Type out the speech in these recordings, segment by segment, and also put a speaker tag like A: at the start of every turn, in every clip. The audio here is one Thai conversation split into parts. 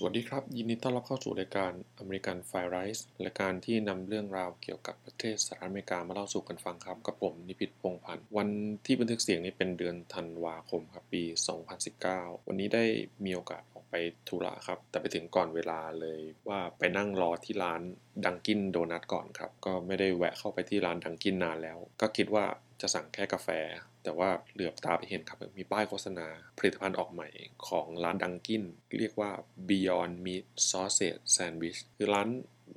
A: สวัสดีครับ ยินดีต้อนรับเข้าสู่รายการอเมริกันไฟไรส์รายการที่นำเรื่องราวเกี่ยวกับประเทศสหรัฐอเมริกามาเล่าสู่กันฟังครับ กับผมนิพิษพงพันธ์วันที่บันทึกเสียงนี้เป็นเดือนธันวาคมครับปี 2019 วันนี้ได้มีโอกาสออกไปธุระครับ แต่ไปถึงก่อนเวลาเลยว่าไปนั่งรอที่ร้านดังกินโดนัทก่อนครับ ก็ไม่ได้แวะเข้าไปที่ร้านดังกินนานแล้ว ก็คิดว่า จะสั่งแค่กาแฟ แต่ว่าเหลือบตาไปเห็นครับ มีป้ายโฆษณา ผลิตภัณฑ์ออกใหม่ของร้านดังกิน เรียกว่า Beyond Meat Sausage Sandwich คือร้าน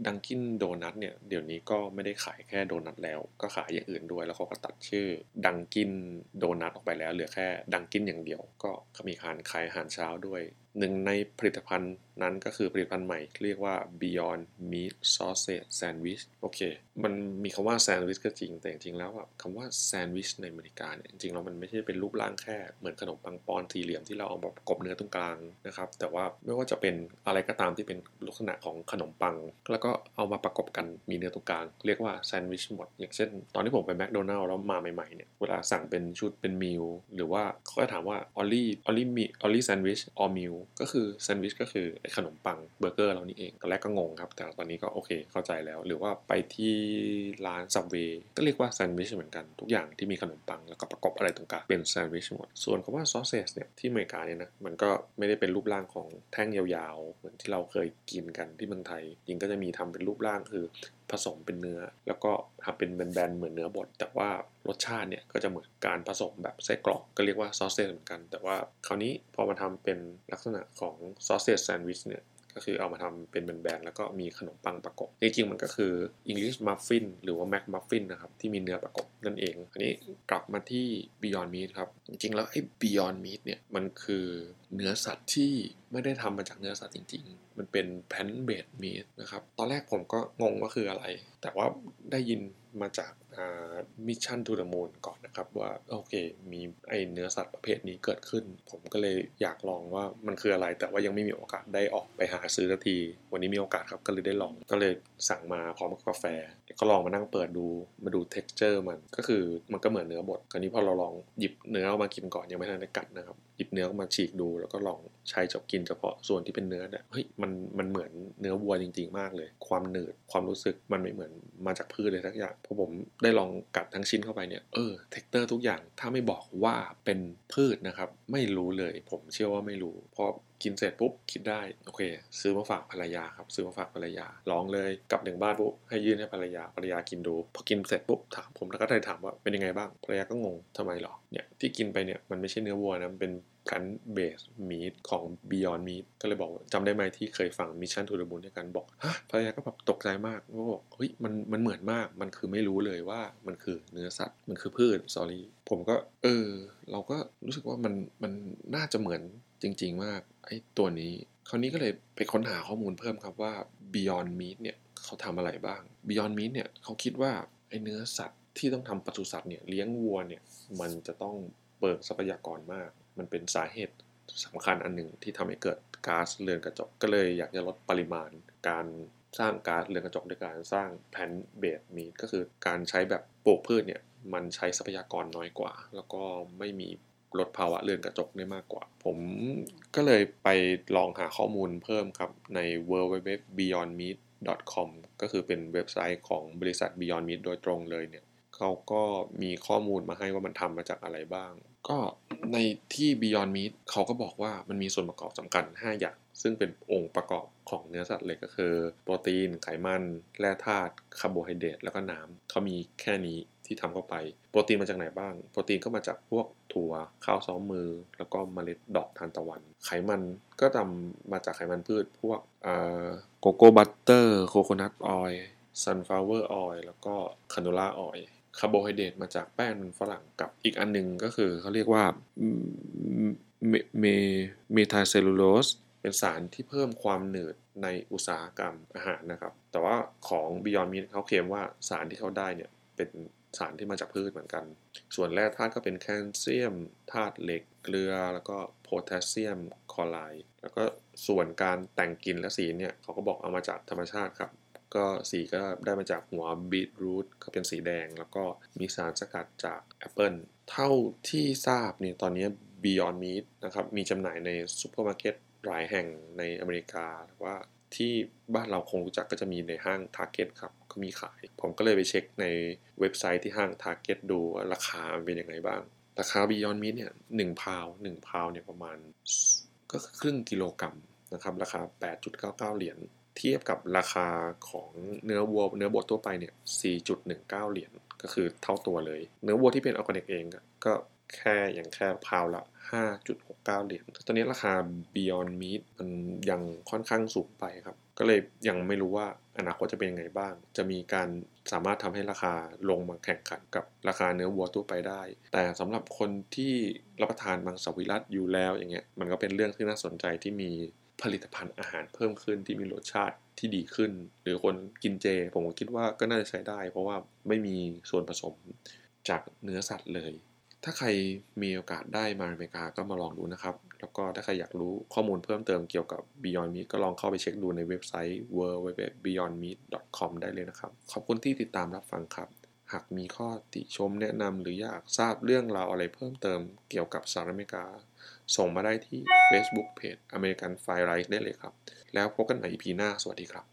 A: ดังกินโดนัทเนี่ย เดี๋ยวนี้ก็ไม่ได้ขายแค่โดนัทแล้ว ก็ขายอย่างอื่นด้วย แล้วเขาก็ตัดชื่อ ดังกินโดนัทออกไปแล้ว เหลือแค่ดังกินอย่างเดียว ก็มีการขายอาหารเช้าด้วย หนึ่งในผลิตภัณฑ์นั้นก็คือผลิตภัณฑ์ใหม่ เรียกว่า Beyond Meat Sausage Sandwich โอเค มันมีคำว่า Sandwich ก็จริง แต่จริงแล้วคำว่า Sandwich ในอเมริกาเนี่ยจริงแล้วมันไม่ใช่เป็นรูปร่างแค่เหมือนขนมปังปอนด์สี่เหลี่ยมที่เราเอาประกบเนื้อตรงกลางนะครับ แต่ว่าไม่ว่าจะเป็นอะไรก็ตามที่เป็นลักษณะของขนมปัง แล้วก็เอามาประกบกันมีเนื้อตรงกลาง เรียกว่าแซนด์วิชหมด อย่างเช่น ตอนที่ผมไปแมคโดนัลด์แล้วมาใหม่ๆเนี่ยเวลาสั่งเป็นชุดเป็น meal หรือว่าเขาจะถามว่า only only มี only sandwich or meal ก็คือแซนด์วิชก็คือไอ้ขนมปังเบอร์เกอร์เรานี่เองตอนแรกก็งงครับ แต่ตอนนี้ก็โอเคเข้าใจแล้ว หรือว่าไปที่ร้าน Subway ก็เรียกว่าแซนด์วิชเหมือนกันทุกอย่างที่มีขนมปังแล้วก็ประกอบอะไรตรงกลางเป็นแซนด์วิชหมด ส่วนคำว่า sausage เนี่ยที่อเมริกาเนี่ยนะมันก็ไม่ได้เป็นรูปร่างของแท่งยาวๆ เหมือนที่เราเคยกินกันที่เมืองไทยยิงก็จะมีทำเป็นรูปร่างคือ ผสมเป็นเนื้อ แล้วก็ทำเป็นแบนๆเหมือนเนื้อบด แต่ว่ารสชาติเนี่ยก็จะเหมือนการผสมแบบไส้กรอกก็เรียกว่า sausage เหมือนกัน แต่ว่าคราวนี้พอมาทำเป็นลักษณะของ sausage sandwich เนี่ย ก็คือเอามาทำเป็นแบนๆแล้วก็มีขนมปังประกบจริงๆมันก็คือ English Muffin หรือว่า McMuffin นะครับที่มีเนื้อประกบนั่นเอง อันนี้กลับมาที่ Beyond Meat ครับ จริงๆแล้วไอ้ Beyond Meat เนี่ยมันคือเนื้อสัตว์ที่ไม่ได้ทำมาจากเนื้อสัตว์จริง ๆ มันเป็นแพนเบดมีดนะครับ ตอนแรกผมก็งงว่าคืออะไร แต่ว่าได้ยิน มาจาก Mission to the Moon ก่อนนะครับ ว่าโอเค มีไอเนื้อสัตว์ประเภทนี้เกิดขึ้น ผมก็เลยอยากลองว่ามันคืออะไร แต่ว่ายังไม่มีโอกาสได้ออกไปหาซื้อทักที วันนี้มีโอกาสครับก็เลยได้ลองก็เลยสั่งมาพร้อมกับกาแฟ ก็ลองมานั่งเปิดดูมาดู t e x t อร์มันก็คือมันก็เหมือนเนื้อบดคราวนี้พอเราลองหยิบเนื้อมากินก่อนยังไม่ทันได้กัดนะครับหยิบเนื้อมาฉีกดู แล้วก็ลองใช้จับกินเฉพาะส่วนที่เป็นเนื้อเนี่ยเฮ้ยมันมันเหมือนเนื้อวัวจริง ๆ มากเลย ความหนืดความรู้สึกมันไม่เหมือนมาจากพืชเลยทักอย่างพอผมได้ลองกัดทั้งชิ้นเข้าไปเนี่ยเออ texture ทุกอย่างถ้าไม่บอกว่าเป็นพืชนะครับไม่รู้เลย ผมเชื่อว่าไม่รู้ เพราะ กินเสร็จปุ๊บคิดได้โอเค ซื้อมาฝากภรรยาครับซื้อมาฝากภรรยาลองเลยกลับถึงบ้านปุ๊บให้ยื่นให้ภรรยาภรรยากินดูพอกินเสร็จปุ๊บถามผมแล้วก็ได้ถามว่าเป็นยังไงบ้างภรรยาก็งงทำไมหรอเนี่ยที่กินไปเนี่ยมันไม่ใช่เนื้อวัวนะมันเป็นกันเบสมีดของ Beyond Meat ก็เลยบอกจำได้ไหมที่เคยฟัง Mission to the Moon ด้วยกันบอกฮะภรรยาก็แบบตกใจมากก็บอกเฮ้ยมันมันเหมือนมากมันคือไม่รู้เลยว่ามันคือเนื้อสัตว์มันคือพืช sorry ผมก็ เออ เราก็รู้สึกว่ามันมันน่าจะเหมือนจริง ๆ มาก ไอ้ตัวนี้คราวนี้ก็เลยไปค้นหาข้อมูลเพิ่มครับว่า Beyond Meat เนี่ยเขาทำอะไรบ้าง Beyond Meat เนี่ยเขาคิดว่าไอ้เนื้อสัตว์ที่ต้องทำปศุสัตว์เนี่ยเลี้ยงวัวเนี่ยมันจะต้องเปิดทรัพยากรมาก มันเป็นสาเหตุสำคัญอันหนึ่งที่ทำให้เกิดก๊าซเรือนกระจก ก็เลยอยากจะลดปริมาณการสร้างก๊าซเรือนกระจกด้วยการสร้างแพนเบดมีก็คือการใช้แบบปลูกพืชเนี่ยมันใช้ทรัพยากรน้อยกว่า แล้วก็ไม่มี ลดภาวะเรือนกระจกได้มากกว่า ผมก็เลยไปลองหาข้อมูลเพิ่มครับ ใน w w w beyond meat com ก็คือเป็นเว็บไซต์ของบริษัท Beyond Meat โดยตรงเลยเนี่ยเขาก็มีข้อมูลมาให้ว่ามันทำมาจากอะไรบ้าง ก็ในที่ Beyond Meat เขาก็บอกว่ามันมีส่วนประกอบสำคัญ 5 อย่าง ซึ่งเป็นองค์ประกอบของเนื้อสัตว์เลยก็คือ โปรตีน ไขมัน แร่ธาตุคาร์โบไฮเดรตแล้วก็น้ำเขามีแค่นี้ ที่ทำเข้าไป โปรตีนมาจากไหนบ้าง โปรตีนก็มาจากพวกถั่วข้าวซ้อมมือ แล้วก็เมล็ดดอกทานตะวัน ไขมันก็ทำมาจากไขมันพืช พวก cocoa butter coconut oil sunflower oil แล้วก็ canola oil คาร์โบไฮเดรตมาจากแป้งมันฝรั่งกับอีกอันหนึ่งก็คือเขาเรียกว่าเมmethylcellulose เป็นสารที่เพิ่มความหนืดในอุตสาหกรรมอาหารนะครับ แต่ว่าของ Beyond Meat เขาเคลมว่าสารที่เขาได้เนี่ยเป็น สารที่มาจากพืชเหมือนกัน ส่วนแร่ธาตุก็เป็นแคลเซียมธาตุเหล็กเกลือ แล้วก็โพแทสเซียมคลอไรด์แล้วก็ส่วนการแต่งกลิ่นและสีเนี่ยเขาก็บอกเอามาจากธรรมชาติครับ ก็สีก็ได้มาจากหัวบีทรูทก็เป็นสีแดง แล้วก็มีสารสกัดจากแอปเปิลเท่าที่ทราบเนี่ยตอนนี้ Beyond Meat นะครับมีจำหน่ายในซูเปอร์มาร์เก็ตหลายแห่งในอเมริกาว่า ที่บ้านเราคงรู้จักก็จะมีในห้าง Target ครับก็มีขาย ผมก็เลยไปเช็คในเว็บไซต์ที่ห้าง Target ดูว่าราคาเป็นยังไงบ้าง ราคา Beyond Meat เนี่ยหนึ่งพาวหนึ่งพาวเนี่ยประมาณก็ครึ่งกิโลกรัมนะครับราคา 8.99 เหรียญเทียบกับราคาของเนื้อวัวเนื้อบดทั่วไปเนี่ย4.19 เหรียญก็คือเท่าตัวเลย เนื้อวัวที่เป็นออร์แกนิกเองก็ แค่อย่างแค่พาวละ 5.69 เหรียญตอนนี้ราคา Beyond Meat มันยังค่อนข้างสูงไปครับ ก็เลยยังไม่รู้ว่าอนาคตจะเป็นยังไงบ้าง จะมีการสามารถทำให้ราคาลงมาแข่งขันกับราคาเนื้อวัวทั่วไปได้ แต่สำหรับคนที่รับประทานมังสวิรัตอยู่แล้วอย่างเงี้ย มันก็เป็นเรื่องที่น่าสนใจที่มีผลิตภัณฑ์อาหารเพิ่มขึ้นที่มีรสชาติที่ดีขึ้น หรือคนกินเจ ผมคิดว่าก็น่าจะใช้ได้ เพราะว่าไม่มีส่วนผสมจากเนื้อสัตว์เลย ถ้าใครมีโอกาสได้มาอเมริกาก็มาลองดูนะครับ แล้วก็ถ้าใครอยากรู้ข้อมูลเพิ่มเติมเกี่ยวกับ Beyond Meat ก็ลองเข้าไปเช็คดูในเว็บไซต์ www.beyondmeat.com ได้เลยนะครับ ขอบคุณที่ติดตามรับฟังครับ หากมีข้อติชมแนะนำหรืออยากทราบเรื่องราวอะไรเพิ่มเติมเกี่ยวกับสหรัฐอเมริกา ส่งมาได้ที่ Facebook Page American Fire Rice ได้เลยครับ แล้วพบกันใหม่ EP หน้า สวัสดีครับ